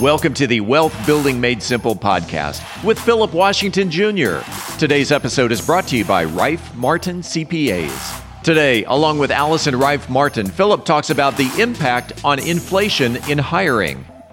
Welcome to the Wealth Building Made Simple podcast with Philip Washington Jr. Today's episode is brought to you by Rife Martin CPAs. Today, along with Allison Rife Martin, Philip talks about the impact on inflation in hiring.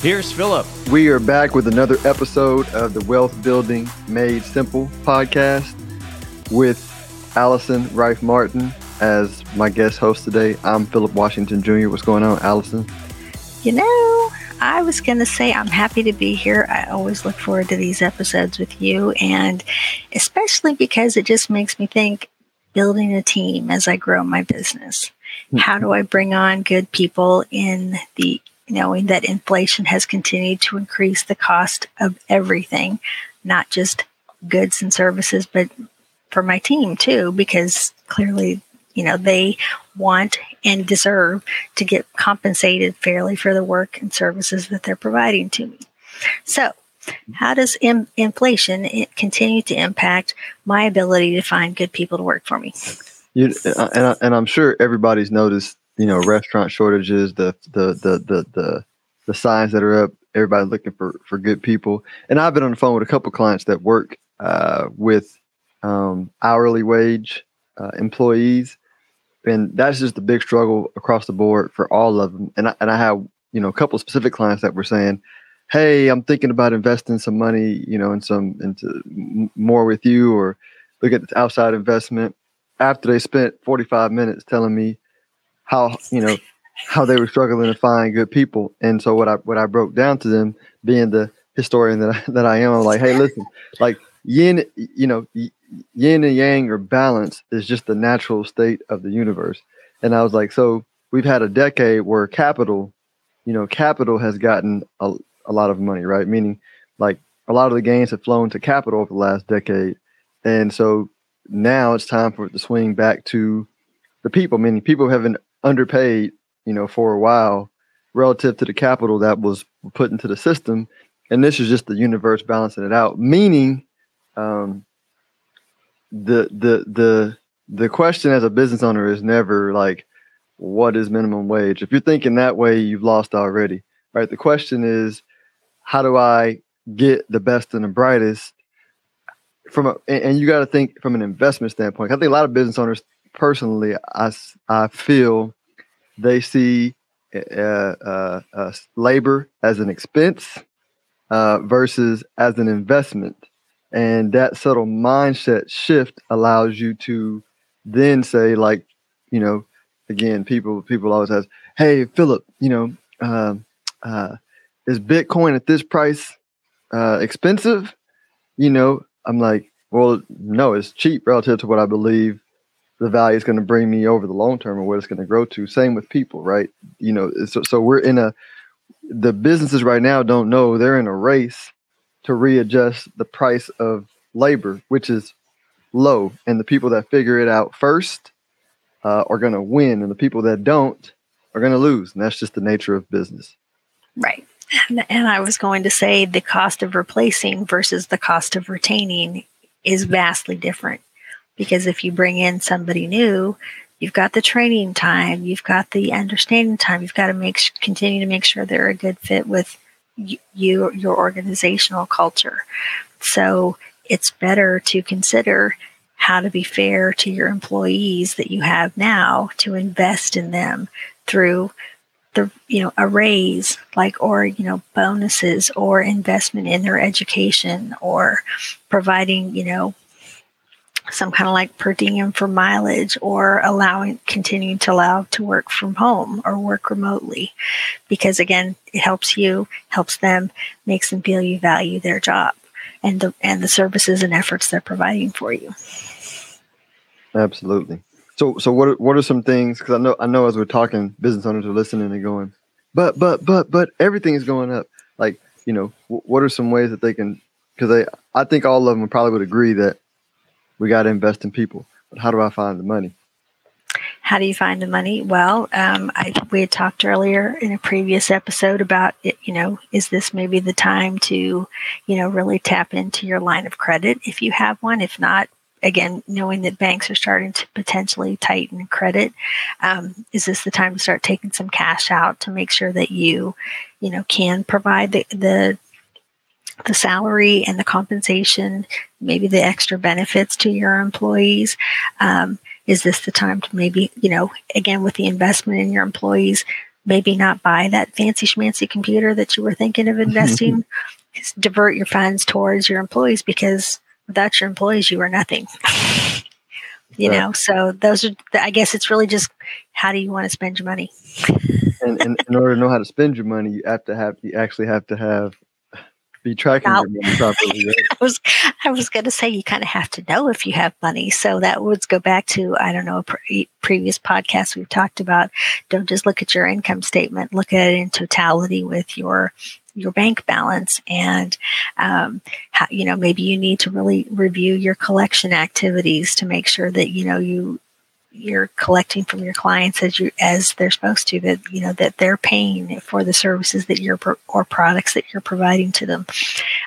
Here's Philip. We are back with another episode of the Wealth Building Made Simple podcast with Allison Rife Martin as my guest host today. I'm Philip Washington Jr. What's going on, Allison? You know, I was going to say I'm happy to be here. I always look forward to these episodes with you, and especially because it just makes me think building a team as I grow my business. How mm-hmm. do I bring on good people in the knowing that inflation has continued to increase the cost of everything, not just goods and services, but for my team too, because clearly, you know, they want and deserve to get compensated fairly for the work and services that they're providing to me. So, how does Im- inflation eh, continue to impact my ability to find good people to work for me? You, and, and I'm sure everybody's noticed you know restaurant shortages, the the the the the, the signs that are up. Everybody looking for for good people. And I've been on the phone with a couple clients that work uh, with um, hourly wage uh, employees, and that's just a big struggle across the board for all of them. And I, and I have you know a couple specific clients that were saying, "Hey, I'm thinking about investing some money, you know, in some into more with you, or look at the outside investment." After they spent 45 minutes telling me how you know how they were struggling to find good people. And so what I what I broke down to them, being the historian that I, that I am, I'm like, hey, listen, like yin, you know, yin and yang or balance is just the natural state of the universe. And I was like, so we've had a decade where capital, you know, capital has gotten a, a lot of money, right? Meaning, like a lot of the gains have flown to capital over the last decade, and so now it's time for it to swing back to the people. Meaning, people haven't underpaid, you know, for a while relative to the capital that was put into the system. And this is just the universe balancing it out. Meaning, um, the the the the question as a business owner is never like, what is minimum wage? If you're thinking that way, you've lost already, right? The question is, how do I get the best and the brightest? From a, and you got to think from an investment standpoint. I think a lot of business owners personally, I, I feel they see uh, uh, uh, labor as an expense uh, versus as an investment. And that subtle mindset shift allows you to then say, like, you know, again, people people always ask, "Hey, Philip, you know, um, uh, is Bitcoin at this price uh, expensive?" You know, I'm like, well, no, it's cheap relative to what I believe the value is going to bring me over the long term and what it's going to grow to. Same with people, right? You know, so, so we're in a, the businesses right now don't know they're in a race to readjust the price of labor, which is low. And the people that figure it out first uh, are going to win, and the people that don't are going to lose. And that's just the nature of business. Right. And, and I was going to say the cost of replacing versus the cost of retaining is vastly different because if you bring in somebody new, you've got the training time, you've got the understanding time, you've got to make continue to make sure they're a good fit with you, your organizational culture. So it's better to consider how to be fair to your employees that you have now to invest in them through the you know a raise like or you know bonuses or investment in their education or providing you know some kind of like per diem for mileage or allowing continuing to allow to work from home or work remotely. Because again it helps you helps them makes them feel you value their job and the and the services and efforts they're providing for you. Absolutely. So so what are, what are some things because i know i know as we're talking business owners are listening and going but but but but everything is going up. Like you know, w- what are some ways that they can? Because they, I think all of them probably would agree that we got to invest in people. But how do I find the money? How do you find the money? Well, um, I, we had talked earlier in a previous episode about it. You know, is this maybe the time to, you know, really tap into your line of credit if you have one? If not, again, knowing that banks are starting to potentially tighten credit, um, is this the time to start taking some cash out to make sure that you, you know, can provide the the the salary and the compensation, maybe the extra benefits to your employees? Um, is this the time to maybe, you know, again, with the investment in your employees, maybe not buy that fancy schmancy computer that you were thinking of investing? divert your funds towards your employees because without your employees, you are nothing. you right. know, so those are, I guess it's really just how do you want to spend your money? and, and in order to know how to spend your money, you have to have, you actually have to have be tracking your money properly. Right? I was I was going to say you kind of have to know if you have money. So that would go back to I don't know pre- previous podcasts we've talked about. Don't just look at your income statement. Look at it in totality with your your bank balance and um, how, you know maybe you need to really review your collection activities to make sure that you know you you're collecting from your clients as you as they're supposed to that you know that they're paying for the services that you're or products that you're providing to them.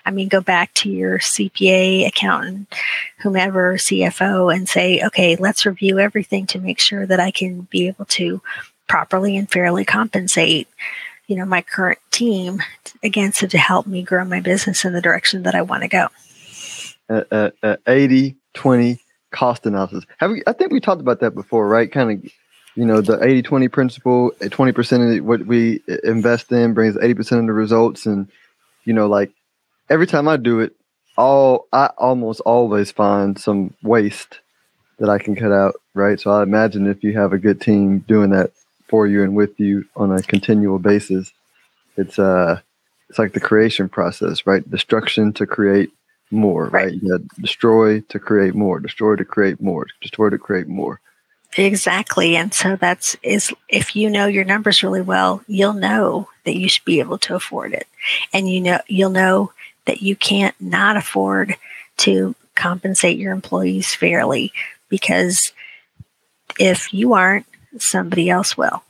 I mean go back to your cpa accountant whomever cfo and say okay let's review everything to make sure that i can be able to properly and fairly compensate you know my current team again so to help me grow my business in the direction that i want to go. Uh, uh, uh, 80 20 cost analysis. Have we, I think we talked about that before, right? Kind of, you know, the 80 20 principle, 20% of what we invest in brings 80% of the results. And, you know, like every time I do it, all I almost always find some waste that I can cut out, right? So I imagine if you have a good team doing that for you and with you on a continual basis, it's uh it's like the creation process, right? Destruction to create more, right? right? You destroy to create more, destroy to create more, destroy to create more. Exactly. And so that's is if you know your numbers really well, you'll know that you should be able to afford it. And you know you'll know that you can't not afford to compensate your employees fairly because if you aren't, somebody else will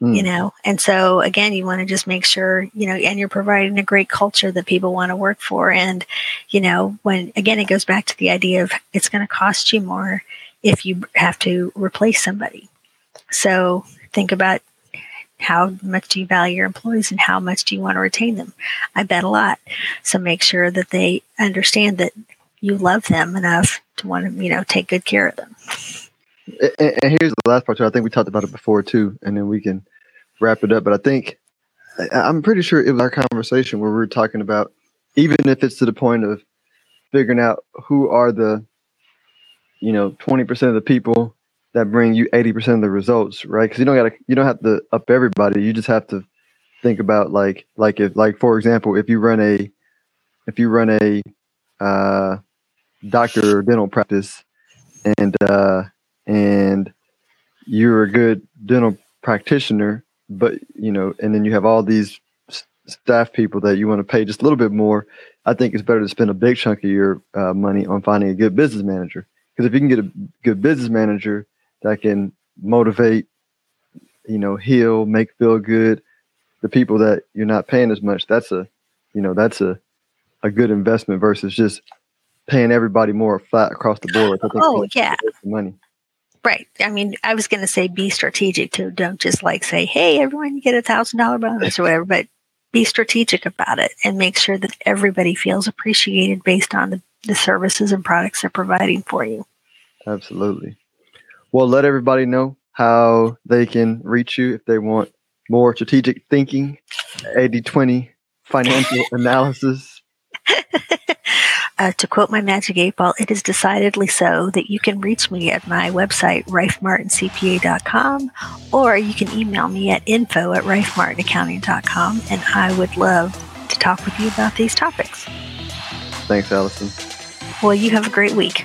mm. you know? And so again you want to just make sure you know and you're providing a great culture that people want to work for. And you know when again it goes back to the idea of it's going to cost you more if you have to replace somebody. So think about how much do you value your employees and how much do you want to retain them? I bet a lot. So make sure that they understand that you love them enough to want to you know take good care of them and, and here's the last part too. I think we talked about it before too, and then we can wrap it up. But I think I'm pretty sure it was our conversation where we were talking about even if it's to the point of figuring out who are the you know 20% of the people that bring you 80% of the results right because you don't got to you don't have to up everybody you just have to think about like like if like for example if you run a if you run a uh doctor or dental practice and uh and you're a good dental practitioner, but you know, and then you have all these staff people that you want to pay just a little bit more. I think it's better to spend a big chunk of your uh, money on finding a good business manager. Because if you can get a good business manager that can motivate, you know, heal, make feel good, the people that you're not paying as much, that's a, you know, that's a, a good investment versus just paying everybody more flat across the board. oh yeah, money. Right. I mean, I was going to say be strategic too. Don't just like say, hey, everyone, you get a thousand dollar bonus or whatever, but be strategic about it and make sure that everybody feels appreciated based on the, the services and products they're providing for you. Absolutely. Well, let everybody know how they can reach you if they want more strategic thinking, 80 20 financial analysis. Uh, to quote my magic eight ball, it is decidedly so that you can reach me at my website, rifemartincpa.com, or you can email me at info at rifemartinaccounting.com, and I would love to talk with you about these topics. Thanks, Allison. Well, you have a great week.